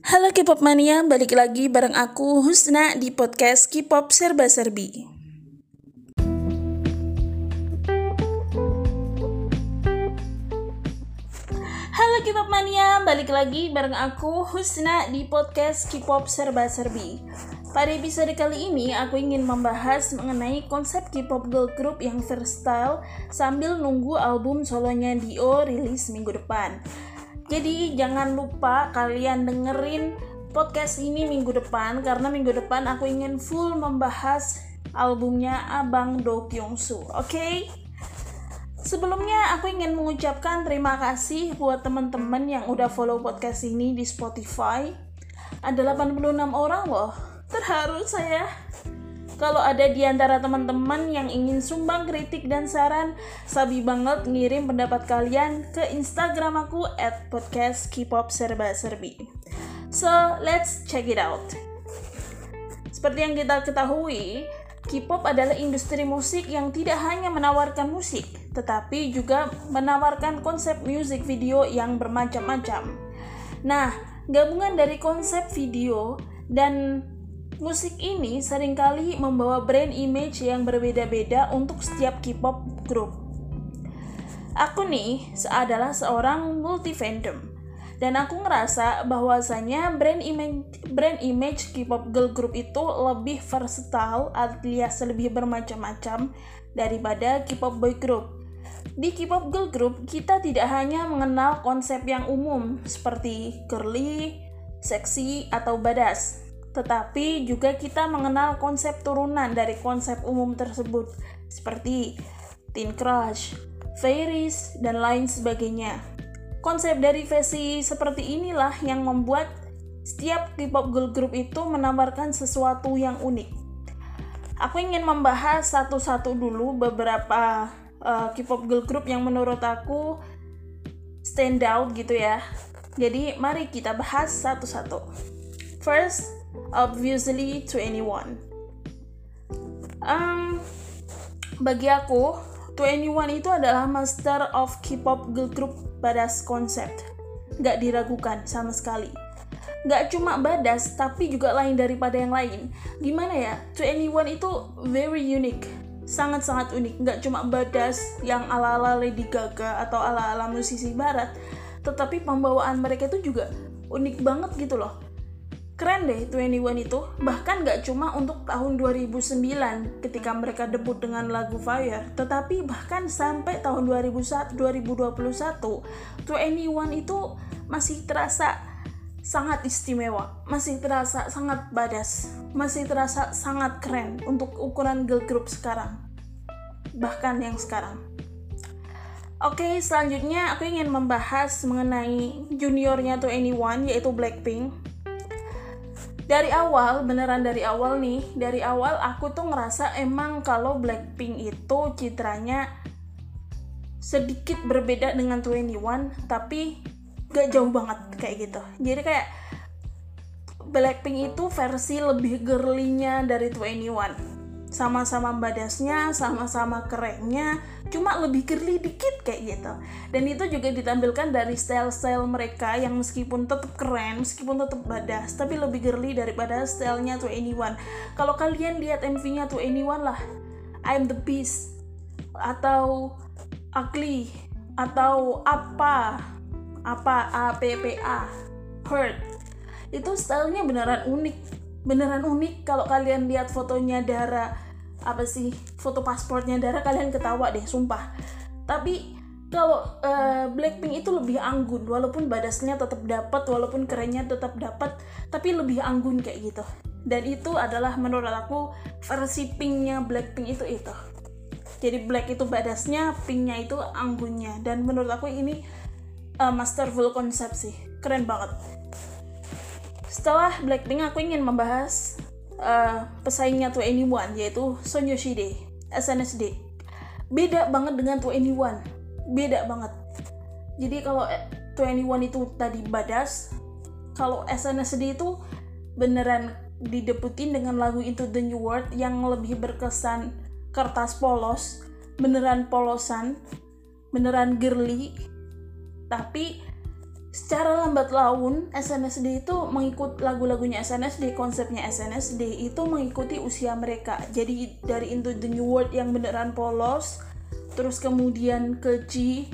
Halo K-pop mania, balik lagi bareng aku Husna di podcast K-pop Serba Serbi. Halo K-pop mania, balik lagi bareng aku Husna di podcast K-pop Serba Serbi. Pada episode kali ini, aku ingin membahas mengenai konsep K-pop girl group yang versatile sambil nunggu album solonya Dio rilis minggu depan. Jadi jangan lupa kalian dengerin podcast ini minggu depan karena minggu depan aku ingin full membahas albumnya Abang Do Kyung Soo. Oke? Okay? Sebelumnya aku ingin mengucapkan terima kasih buat teman-teman yang udah follow podcast ini di Spotify. Ada 86 orang loh. Terharu saya. Kalau ada di antara teman-teman yang ingin sumbang kritik dan saran, sabi banget ngirim pendapat kalian ke Instagram aku at podcast K-pop serba serbi. So, let's check it out. Seperti yang kita ketahui, K-pop adalah industri musik yang tidak hanya menawarkan musik, tetapi juga menawarkan konsep musik video yang bermacam-macam. Nah, gabungan dari konsep video dan Musik ini sering kali membawa brand image yang berbeda-beda untuk setiap K-pop group. Aku nih adalah seorang multi fandom dan aku ngerasa bahwasanya brand image brand image K-pop girl group itu lebih versatile alias lebih bermacam-macam daripada K-pop boy group. Di K-pop girl group kita tidak hanya mengenal konsep yang umum seperti girly, seksi atau badass, tetapi juga kita mengenal konsep turunan dari konsep umum tersebut seperti teen crush, fairies, dan lain sebagainya. Konsep dari versi seperti inilah yang membuat setiap K-pop girl group itu menawarkan sesuatu yang unik. Aku ingin membahas satu-satu dulu beberapa uh, K-pop girl group yang menurut aku stand out gitu ya. Jadi mari kita bahas satu-satu. First, obviously to anyone. Um, bagi aku, to anyone itu adalah master of K-pop girl group badas concept. Gak diragukan sama sekali. Gak cuma badas, tapi juga lain daripada yang lain. Gimana ya? To anyone itu very unique. Sangat-sangat unik. Gak cuma badas yang ala-ala Lady Gaga atau ala-ala musisi barat. Tetapi pembawaan mereka itu juga unik banget gitu loh keren deh 21 itu. Bahkan gak cuma untuk tahun 2009 ketika mereka debut dengan lagu Fire tetapi bahkan sampai tahun 2001, 2021 21 itu masih terasa sangat istimewa masih terasa sangat badas masih terasa sangat keren untuk ukuran girl group sekarang bahkan yang sekarang. Oke, selanjutnya aku ingin membahas mengenai juniornya tuh Anyone yaitu Blackpink dari awal beneran dari awal nih dari awal aku tuh ngerasa emang kalau Blackpink itu citranya sedikit berbeda dengan 21 tapi gak jauh banget kayak gitu. Jadi kayak Blackpink itu versi lebih girlinya dari 21 sama-sama badasnya, sama-sama kerennya, cuma lebih girly dikit kayak gitu. Dan itu juga ditampilkan dari style-style mereka yang meskipun tetap keren, meskipun tetap badas, tapi lebih girly daripada stylenya to anyone. Kalau kalian lihat MV-nya to anyone lah, I'm the Beast atau Ugly atau apa apa A P P A Hurt itu stylenya beneran unik beneran unik kalau kalian lihat fotonya Dara. Apa sih? Foto paspornya Dara kalian ketawa deh sumpah. Tapi kalau uh, Blackpink itu lebih anggun walaupun badasnya tetap dapat walaupun kerennya tetap dapat tapi lebih anggun kayak gitu. Dan itu adalah menurut aku versi pinknya Blackpink itu itu. Jadi black itu badasnya pinknya itu anggunnya. Dan menurut aku ini uh, masterful konsep sih. Keren banget setelah Blackpink aku ingin membahas uh, pesaingnya tuh Anyone yaitu Son Yoshide, SNSD. Beda banget dengan tuh Anyone. Beda banget. Jadi kalau tuh Anyone itu tadi badas, kalau SNSD itu beneran didebutin dengan lagu Into the New World yang lebih berkesan kertas polos, beneran polosan, beneran girly, tapi secara lambat laun SNSD itu mengikut lagu-lagunya SNSD konsepnya SNSD itu mengikuti usia mereka. Jadi dari Into the New World yang beneran polos terus kemudian ke G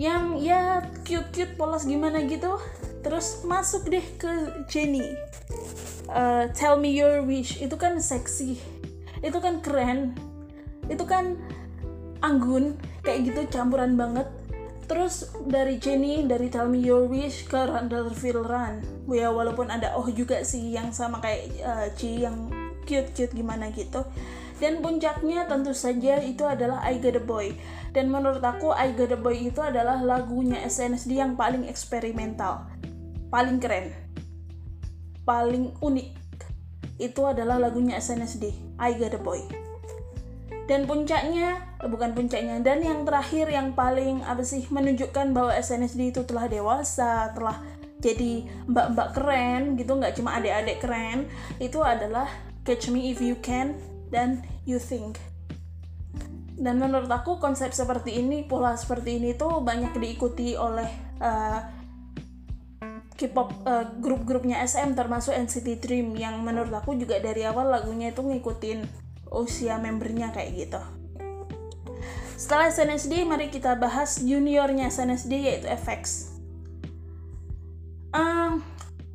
yang ya cute-cute polos gimana gitu terus masuk deh ke Jenny. Uh, Tell Me Your Wish itu kan seksi itu kan keren itu kan anggun kayak gitu campuran banget Terus dari Jenny dari Tell Me Your Wish ke Feel Run. Ya walaupun ada Oh juga sih yang sama kayak uh, Ci yang cute-cute gimana gitu. Dan puncaknya tentu saja itu adalah I Got a Boy. Dan menurut aku I Got a Boy itu adalah lagunya SNSD yang paling eksperimental. Paling keren. Paling unik. Itu adalah lagunya SNSD, I Got a Boy dan puncaknya eh, bukan puncaknya dan yang terakhir yang paling apa sih menunjukkan bahwa SNSD itu telah dewasa telah jadi mbak-mbak keren gitu nggak cuma adik-adik keren itu adalah Catch Me If You Can dan You Think. Dan menurut aku konsep seperti ini pola seperti ini tuh banyak diikuti oleh uh, K-pop uh, grup-grupnya SM termasuk NCT Dream yang menurut aku juga dari awal lagunya itu ngikutin usia membernya kayak gitu. Setelah SNSD, mari kita bahas juniornya SNSD yaitu FX. Um,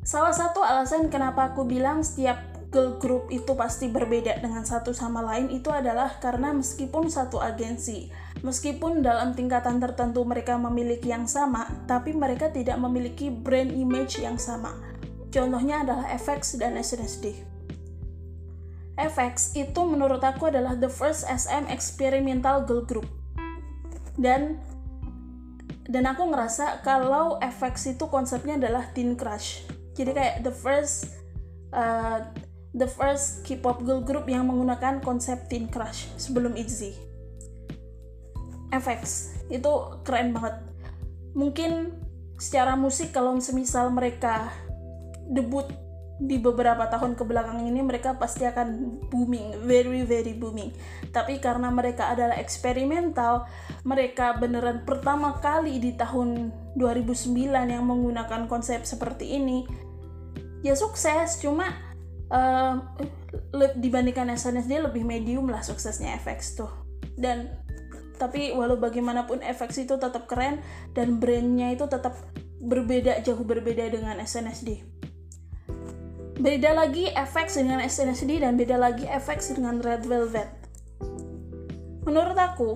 salah satu alasan kenapa aku bilang setiap girl group itu pasti berbeda dengan satu sama lain itu adalah karena meskipun satu agensi, meskipun dalam tingkatan tertentu mereka memiliki yang sama, tapi mereka tidak memiliki brand image yang sama. Contohnya adalah FX dan SNSD. FX itu menurut aku adalah the first SM experimental girl group. Dan dan aku ngerasa kalau FX itu konsepnya adalah teen crush. Jadi kayak the first uh, the first K-pop girl group yang menggunakan konsep teen crush sebelum ITZY. FX itu keren banget. Mungkin secara musik kalau semisal mereka debut di beberapa tahun ke belakang ini mereka pasti akan booming, very very booming. Tapi karena mereka adalah eksperimental, mereka beneran pertama kali di tahun 2009 yang menggunakan konsep seperti ini, ya sukses. Cuma uh, dibandingkan SNSD lebih medium lah suksesnya FX tuh. Dan tapi walau bagaimanapun FX itu tetap keren dan brandnya itu tetap berbeda jauh berbeda dengan SNSD Beda lagi FX dengan SNSD dan beda lagi FX dengan Red Velvet. Menurut aku,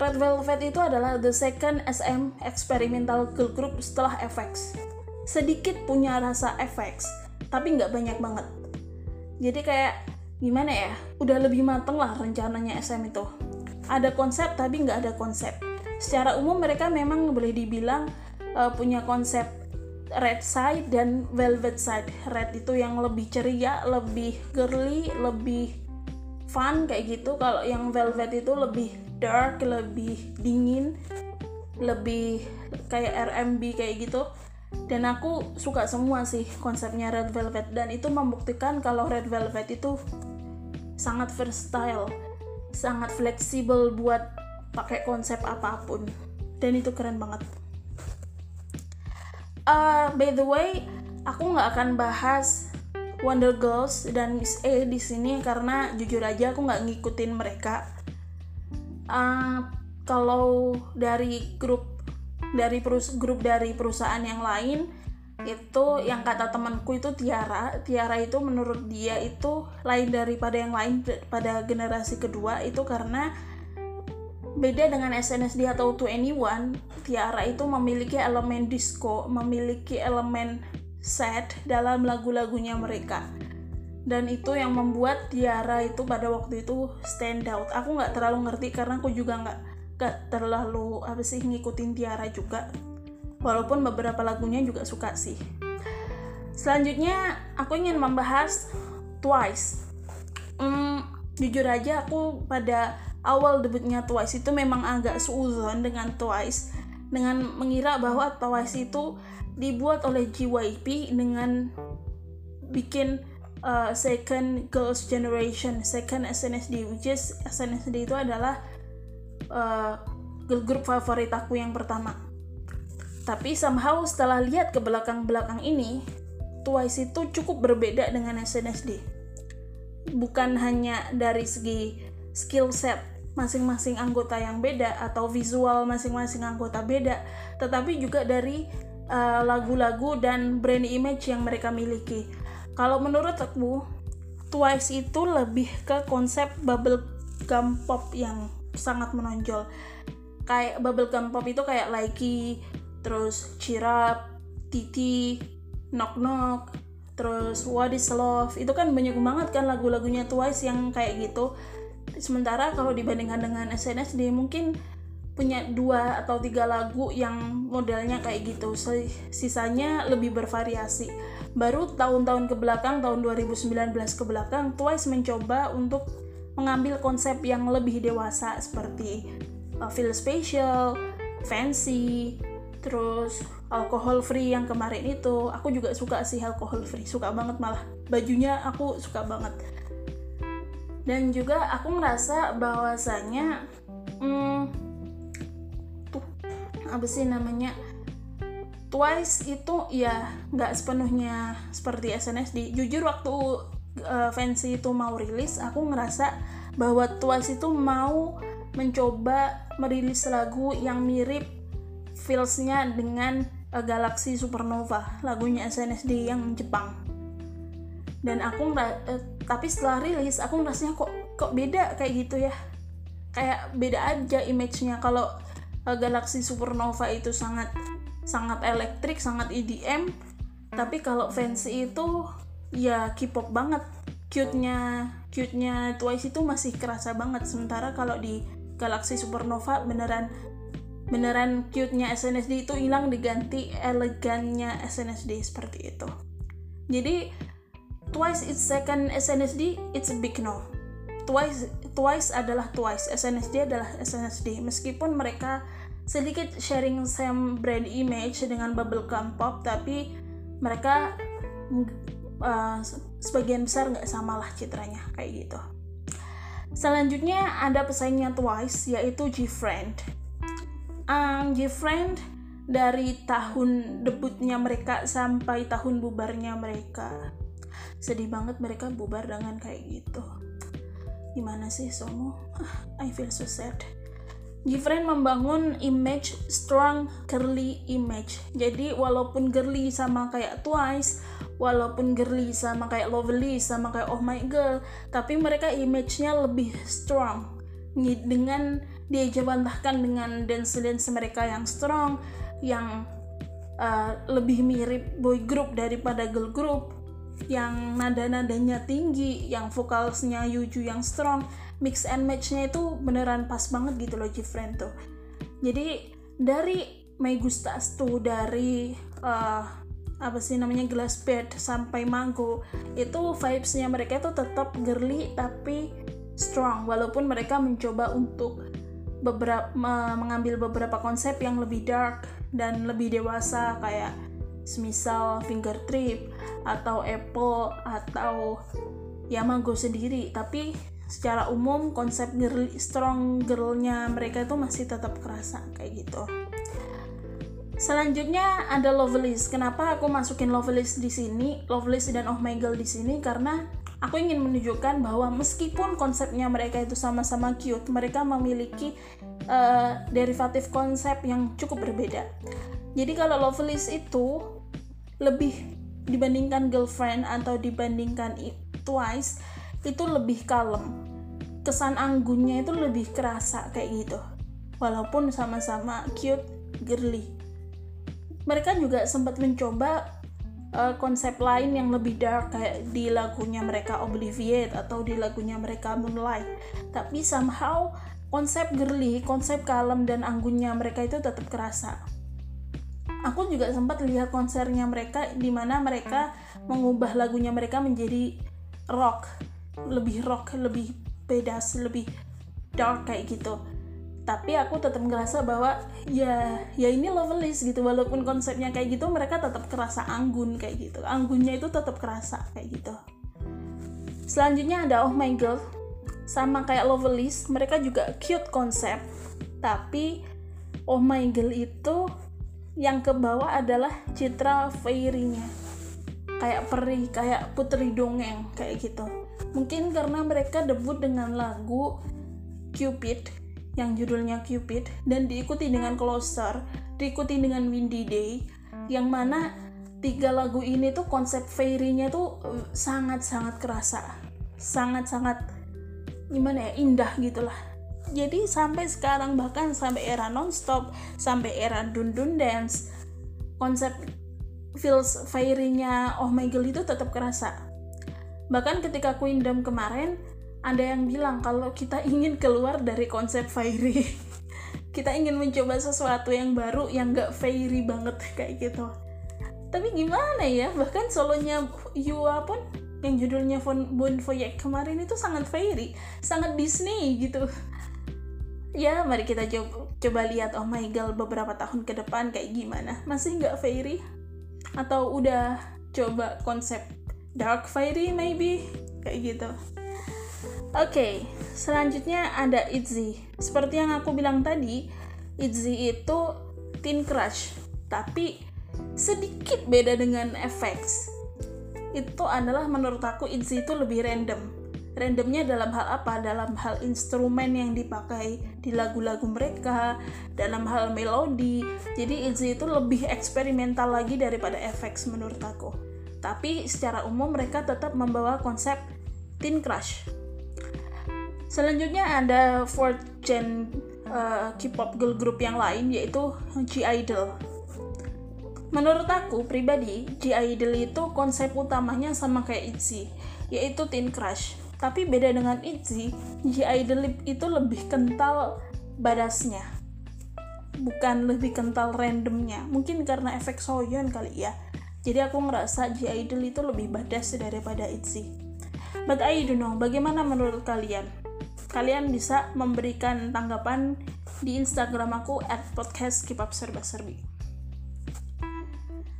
Red Velvet itu adalah the second SM experimental girl group setelah FX. Sedikit punya rasa FX, tapi nggak banyak banget. Jadi kayak gimana ya, udah lebih mateng lah rencananya SM itu. Ada konsep tapi nggak ada konsep. Secara umum mereka memang boleh dibilang uh, punya konsep red side dan velvet side. Red itu yang lebih ceria lebih girly lebih fun kayak gitu. Kalau yang velvet itu lebih dark lebih dingin lebih kayak R&B kayak gitu. Dan aku suka semua sih konsepnya red velvet. Dan itu membuktikan kalau red velvet itu sangat versatile sangat fleksibel buat pakai konsep apa pun. Dan itu keren banget uh, by the way aku nggak akan bahas Wonder Girls dan Miss A di sini karena jujur aja aku nggak ngikutin mereka. Uh, kalau dari grup dari perus grup dari perusahaan yang lain itu yang kata temanku itu Tiara Tiara itu menurut dia itu lain daripada yang lain pada generasi kedua itu karena Beda dengan SNSD atau To Anyone, Tiara itu memiliki elemen disco, memiliki elemen sad dalam lagu-lagunya mereka. Dan itu yang membuat Tiara itu pada waktu itu stand out. Aku nggak terlalu ngerti karena aku juga nggak nggak terlalu apa sih ngikutin Tiara juga. Walaupun beberapa lagunya juga suka sih. Selanjutnya aku ingin membahas Twice. Hmm, jujur aja aku pada awal debutnya Twice itu memang agak suuzon dengan Twice dengan mengira bahwa Twice itu dibuat oleh JYP dengan bikin uh, second girls generation second SNSD which is SNSD itu adalah uh, girl group favorit aku yang pertama. Tapi somehow setelah lihat ke belakang-belakang ini Twice itu cukup berbeda dengan SNSD bukan hanya dari segi skill set masing-masing anggota yang beda atau visual masing-masing anggota beda tetapi juga dari uh, lagu-lagu uh, dan brand image yang mereka miliki. Kalau menurut aku Twice itu lebih ke konsep bubble gum pop yang sangat menonjol. Kayak bubble gum pop itu kayak Likey terus Chirap, Titi, Knock Knock, terus What is Love. Itu kan banyak banget kan lagu-lagunya Twice yang kayak gitu sementara kalau dibandingkan dengan SNSD mungkin punya dua atau tiga lagu yang modelnya kayak gitu. Sisanya lebih bervariasi. Baru tahun-tahun ke belakang tahun 2019 ke belakang Twice mencoba untuk mengambil konsep yang lebih dewasa seperti uh, feel special, fancy, terus alkohol free yang kemarin itu. Aku juga suka sih alkohol free suka banget malah. Bajunya aku suka banget dan juga aku ngerasa bahwasanya hmm, tuh apa sih namanya Twice itu ya nggak sepenuhnya seperti SNSD. Jujur waktu uh, Fancy itu mau rilis, aku ngerasa bahwa Twice itu mau mencoba merilis lagu yang mirip feelsnya dengan uh, Galaxy Supernova, lagunya SNSD yang Jepang. Dan aku uh, tapi setelah rilis, aku ngerasanya kok kok beda kayak gitu ya. Kayak beda aja image-nya. Kalau uh, Galaxy Supernova itu sangat sangat elektrik sangat EDM tapi kalau fancy itu ya K-pop banget. Cute-nya cute-nya Twice itu masih kerasa banget. Sementara kalau di Galaxy Supernova beneran beneran cute-nya SNSD itu hilang diganti elegannya SNSD seperti itu. Jadi Twice is second SNSD it's a big no. Twice Twice adalah Twice. SNSD adalah SNSD meskipun mereka sedikit sharing same brand image dengan bubblegum pop tapi mereka uh, sebagian besar nggak sama lah citranya kayak gitu. Selanjutnya ada pesaingnya Twice yaitu G-Friend. Um, G-Friend dari tahun debutnya mereka sampai tahun bubarnya mereka sedih banget mereka bubar dengan kayak gitu gimana sih Somo I feel so sad Gifren membangun image strong girly image. Jadi walaupun girly sama kayak Twice, walaupun girly sama kayak Lovely, sama kayak Oh My Girl, tapi mereka image-nya lebih strong. Dengan dia jawantahkan dengan dance-dance mereka yang strong, yang uh, lebih mirip boy group daripada girl group, yang nada-nadanya tinggi, yang vokalsnya Yuju yang strong mix and matchnya itu beneran pas banget gitu loh Gifren tuh. Jadi dari My Gustas tuh dari uh, apa sih namanya glass bed sampai mango itu vibesnya mereka itu tetap girly tapi strong. Walaupun mereka mencoba untuk beberapa mengambil beberapa konsep yang lebih dark dan lebih dewasa kayak semisal finger trip atau apple atau ya mango sendiri. Tapi secara umum konsep girl, strong girlnya mereka itu masih tetap kerasa kayak gitu. Selanjutnya ada Loveless kenapa aku masukin Loveless di sini Loveless dan Oh My Girl di sini? Karena aku ingin menunjukkan bahwa meskipun konsepnya mereka itu sama-sama cute mereka memiliki uh, derivatif konsep yang cukup berbeda jadi kalau Loveless itu lebih dibandingkan girlfriend atau dibandingkan Twice itu lebih kalem. Kesan anggunnya itu lebih kerasa kayak gitu. Walaupun sama-sama cute girly. Mereka juga sempat mencoba uh, konsep lain yang lebih dark kayak di lagunya mereka Obliviate atau di lagunya mereka Moonlight. Tapi somehow konsep girly, konsep kalem dan anggunnya mereka itu tetap kerasa aku juga sempat lihat konsernya mereka di mana mereka mengubah lagunya mereka menjadi rock. Lebih rock lebih beda lebih dark kayak gitu. Tapi aku tetap ngerasa bahwa ya ya ini loveless gitu. Walaupun konsepnya kayak gitu mereka tetap kerasa anggun kayak gitu. Anggunnya itu tetap kerasa kayak gitu. Selanjutnya ada oh my girl. Sama kayak loveless mereka juga cute konsep. Tapi oh my girl itu yang ke bawah adalah citra fairy-nya kayak peri kayak putri dongeng kayak gitu. Mungkin karena mereka debut dengan lagu Cupid yang judulnya Cupid dan diikuti dengan Closer diikuti dengan Windy Day yang mana tiga lagu ini tuh konsep fairy-nya tuh sangat-sangat kerasa. Sangat-sangat gimana ya indah gitulah jadi sampai sekarang bahkan sampai era nonstop sampai era dun dun dance konsep feels fairy-nya Oh My Girl itu tetap kerasa. Bahkan ketika Queendom kemarin ada yang bilang kalau kita ingin keluar dari konsep fairy kita ingin mencoba sesuatu yang baru yang gak fairy banget kayak gitu. Tapi gimana ya bahkan solonya Yua pun yang judulnya Bon Voyage kemarin itu sangat fairy sangat Disney gitu ya mari kita coba, coba lihat oh my god beberapa tahun ke depan kayak gimana? Masih nggak fairy? Atau udah coba konsep dark fairy maybe? Kayak gitu. Oke okay, selanjutnya ada Itzy. Seperti yang aku bilang tadi Itzy itu teen crush. Tapi sedikit beda dengan FX itu adalah menurut aku Itzy itu lebih random randomnya dalam hal apa? Dalam hal instrumen yang dipakai di lagu-lagu mereka dalam hal melodi. Jadi Izzy itu lebih eksperimental lagi daripada FX menurut aku. Tapi secara umum mereka tetap membawa konsep teen crush. Selanjutnya ada fourth gen uh, K-pop girl group yang lain yaitu G-Idol. Menurut aku pribadi G-Idol itu konsep utamanya sama kayak ITZY yaitu teen crush tapi beda dengan ITZY, G-Idol itu lebih kental badasnya. Bukan lebih kental randomnya. Mungkin karena efek Soyeon kali ya. Jadi aku ngerasa G-Idol itu lebih badas daripada ITZY. But I don't know, bagaimana menurut kalian? Kalian bisa memberikan tanggapan di Instagram aku at podcast Kipap Serba Serbi.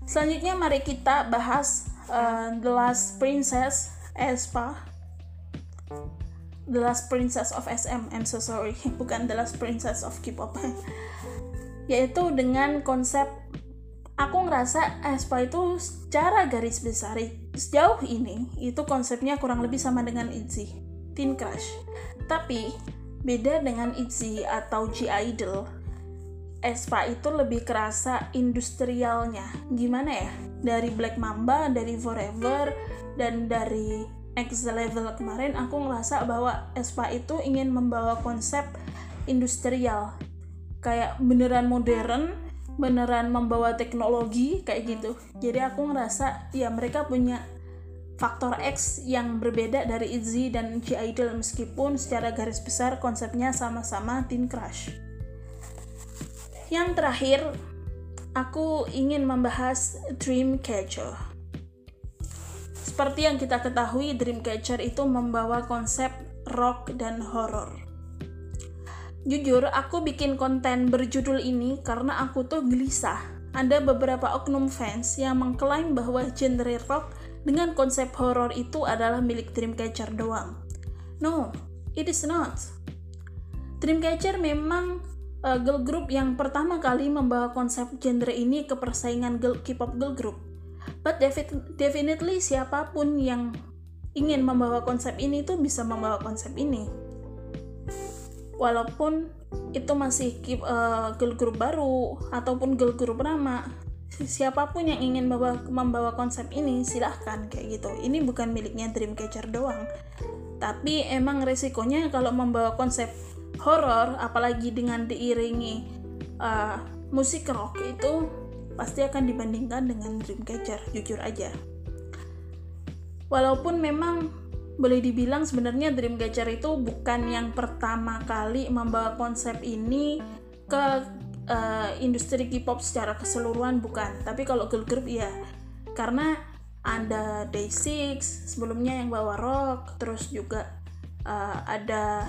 Selanjutnya mari kita bahas uh, The Last Princess Espa The Last Princess of SM, I'm so sorry, bukan The Last Princess of K-pop. Yaitu dengan konsep aku ngerasa Aespa itu secara garis besar sejauh ini itu konsepnya kurang lebih sama dengan ITZY, Teen Crush. Tapi beda dengan ITZY atau G-Idol, Aespa itu lebih kerasa industrialnya. Gimana ya? Dari Black Mamba, dari Forever, dan dari X level kemarin aku ngerasa bahwa Espa itu ingin membawa konsep industrial. Kayak beneran modern beneran membawa teknologi kayak gitu. Jadi aku ngerasa ya mereka punya faktor X yang berbeda dari ITZY dan G-Idol meskipun secara garis besar konsepnya sama-sama teen crush. Yang terakhir aku ingin membahas Dreamcatcher seperti yang kita ketahui, Dreamcatcher itu membawa konsep rock dan horror. Jujur, aku bikin konten berjudul ini karena aku tuh gelisah. Ada beberapa oknum fans yang mengklaim bahwa genre rock dengan konsep horror itu adalah milik Dreamcatcher doang. No, it is not. Dreamcatcher memang uh, girl group yang pertama kali membawa konsep genre ini ke persaingan girl, K-pop girl group but definitely siapa pun yang ingin membawa konsep ini tuh bisa membawa konsep ini. Walaupun itu masih uh, girl group baru ataupun girl group lama siapa pun yang ingin membawa, membawa konsep ini silahkan kayak gitu. Ini bukan miliknya Dreamcatcher doang. Tapi emang resikonya kalau membawa konsep horror apalagi dengan diiringi uh, musik rock itu pasti akan dibandingkan dengan Dreamcatcher, jujur aja. Walaupun memang boleh dibilang sebenarnya Dreamcatcher itu bukan yang pertama kali membawa konsep ini ke uh, industri K-pop secara keseluruhan bukan, tapi kalau girl group ya karena ada Day6 sebelumnya yang bawa rock, terus juga uh, ada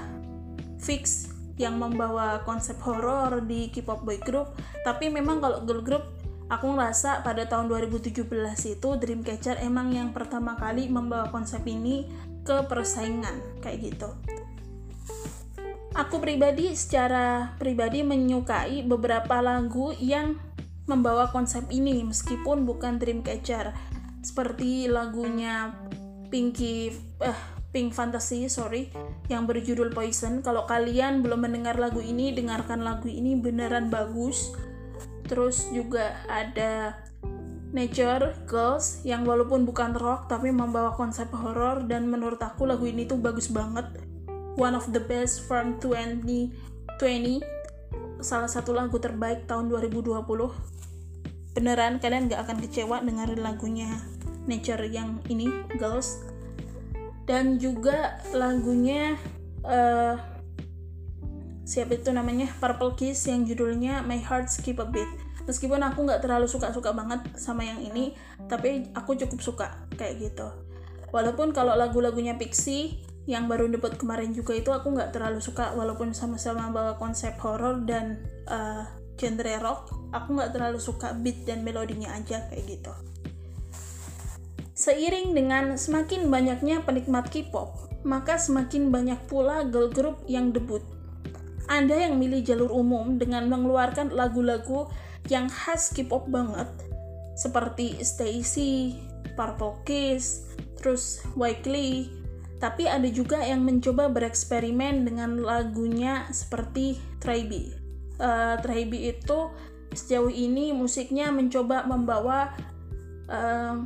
Fix yang membawa konsep horror di K-pop boy group, tapi memang kalau girl group aku ngerasa pada tahun 2017 itu Dreamcatcher emang yang pertama kali membawa konsep ini ke persaingan kayak gitu. Aku pribadi secara pribadi menyukai beberapa lagu yang membawa konsep ini meskipun bukan Dreamcatcher. Seperti lagunya Pinky eh, Pink Fantasy sorry yang berjudul Poison. Kalau kalian belum mendengar lagu ini dengarkan lagu ini beneran bagus terus juga ada Nature Girls yang walaupun bukan rock tapi membawa konsep horor dan menurut aku lagu ini tuh bagus banget. One of the best from 2020 salah satu lagu terbaik tahun 2020 beneran kalian gak akan kecewa dengerin lagunya Nature yang ini Girls. Dan juga lagunya uh, siapa itu namanya? Purple Kiss yang judulnya My Heart Skip a Beat. Meskipun aku nggak terlalu suka-suka banget sama yang ini tapi aku cukup suka kayak gitu. Walaupun kalau lagu-lagunya Pixie yang baru debut kemarin juga itu aku nggak terlalu suka walaupun sama-sama bawa konsep horror dan uh, genre rock aku nggak terlalu suka beat dan melodinya aja kayak gitu. Seiring dengan semakin banyaknya penikmat K-pop maka semakin banyak pula girl group yang debut anda yang milih jalur umum dengan mengeluarkan lagu-lagu yang khas K-pop banget seperti Stacy, Purple Kiss, terus Wyclef, tapi ada juga yang mencoba bereksperimen dengan lagunya seperti Tribe. Uh, Tribe itu sejauh ini musiknya mencoba membawa uh,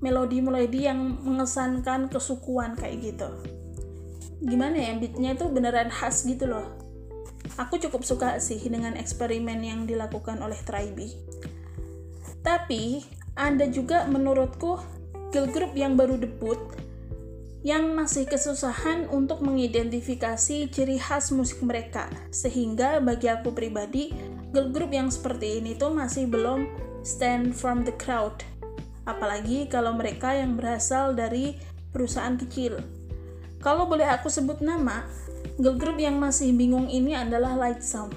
melodi-melodi yang mengesankan kesukuan kayak gitu. Gimana ya beatnya itu beneran khas gitu loh Aku cukup suka sih dengan eksperimen yang dilakukan oleh Tribe. Tapi, ada juga menurutku girl group yang baru debut yang masih kesusahan untuk mengidentifikasi ciri khas musik mereka. Sehingga bagi aku pribadi, girl group yang seperti ini tuh masih belum stand from the crowd. Apalagi kalau mereka yang berasal dari perusahaan kecil. Kalau boleh aku sebut nama, girl group yang masih bingung ini adalah Lightsome.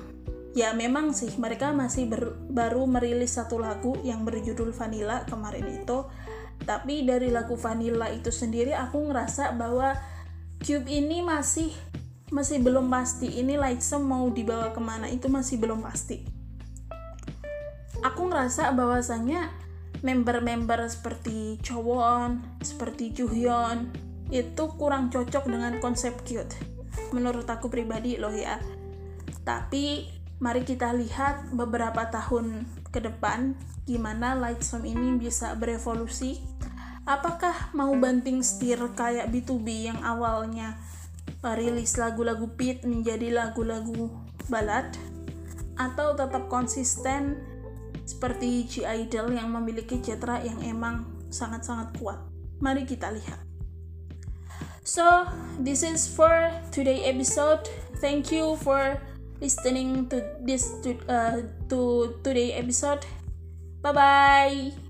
Ya memang sih mereka masih ber, baru merilis satu lagu yang berjudul Vanilla kemarin itu. Tapi dari lagu Vanilla itu sendiri aku ngerasa bahwa Cube ini masih masih belum pasti ini Lightsome mau dibawa ke mana itu masih belum pasti. Aku ngerasa bahwasanya member-member seperti Chowon, seperti Juhyeon itu kurang cocok dengan konsep cute menurut aku pribadi loh ya tapi mari kita lihat beberapa tahun ke depan gimana Lightsome ini bisa berevolusi apakah mau banting setir kayak B2B yang awalnya rilis lagu-lagu pit menjadi lagu-lagu balad atau tetap konsisten seperti G Idol yang memiliki citra yang emang sangat-sangat kuat. Mari kita lihat. So, this is for today episode. Thank you for listening to this to, uh, to today episode. Bye bye.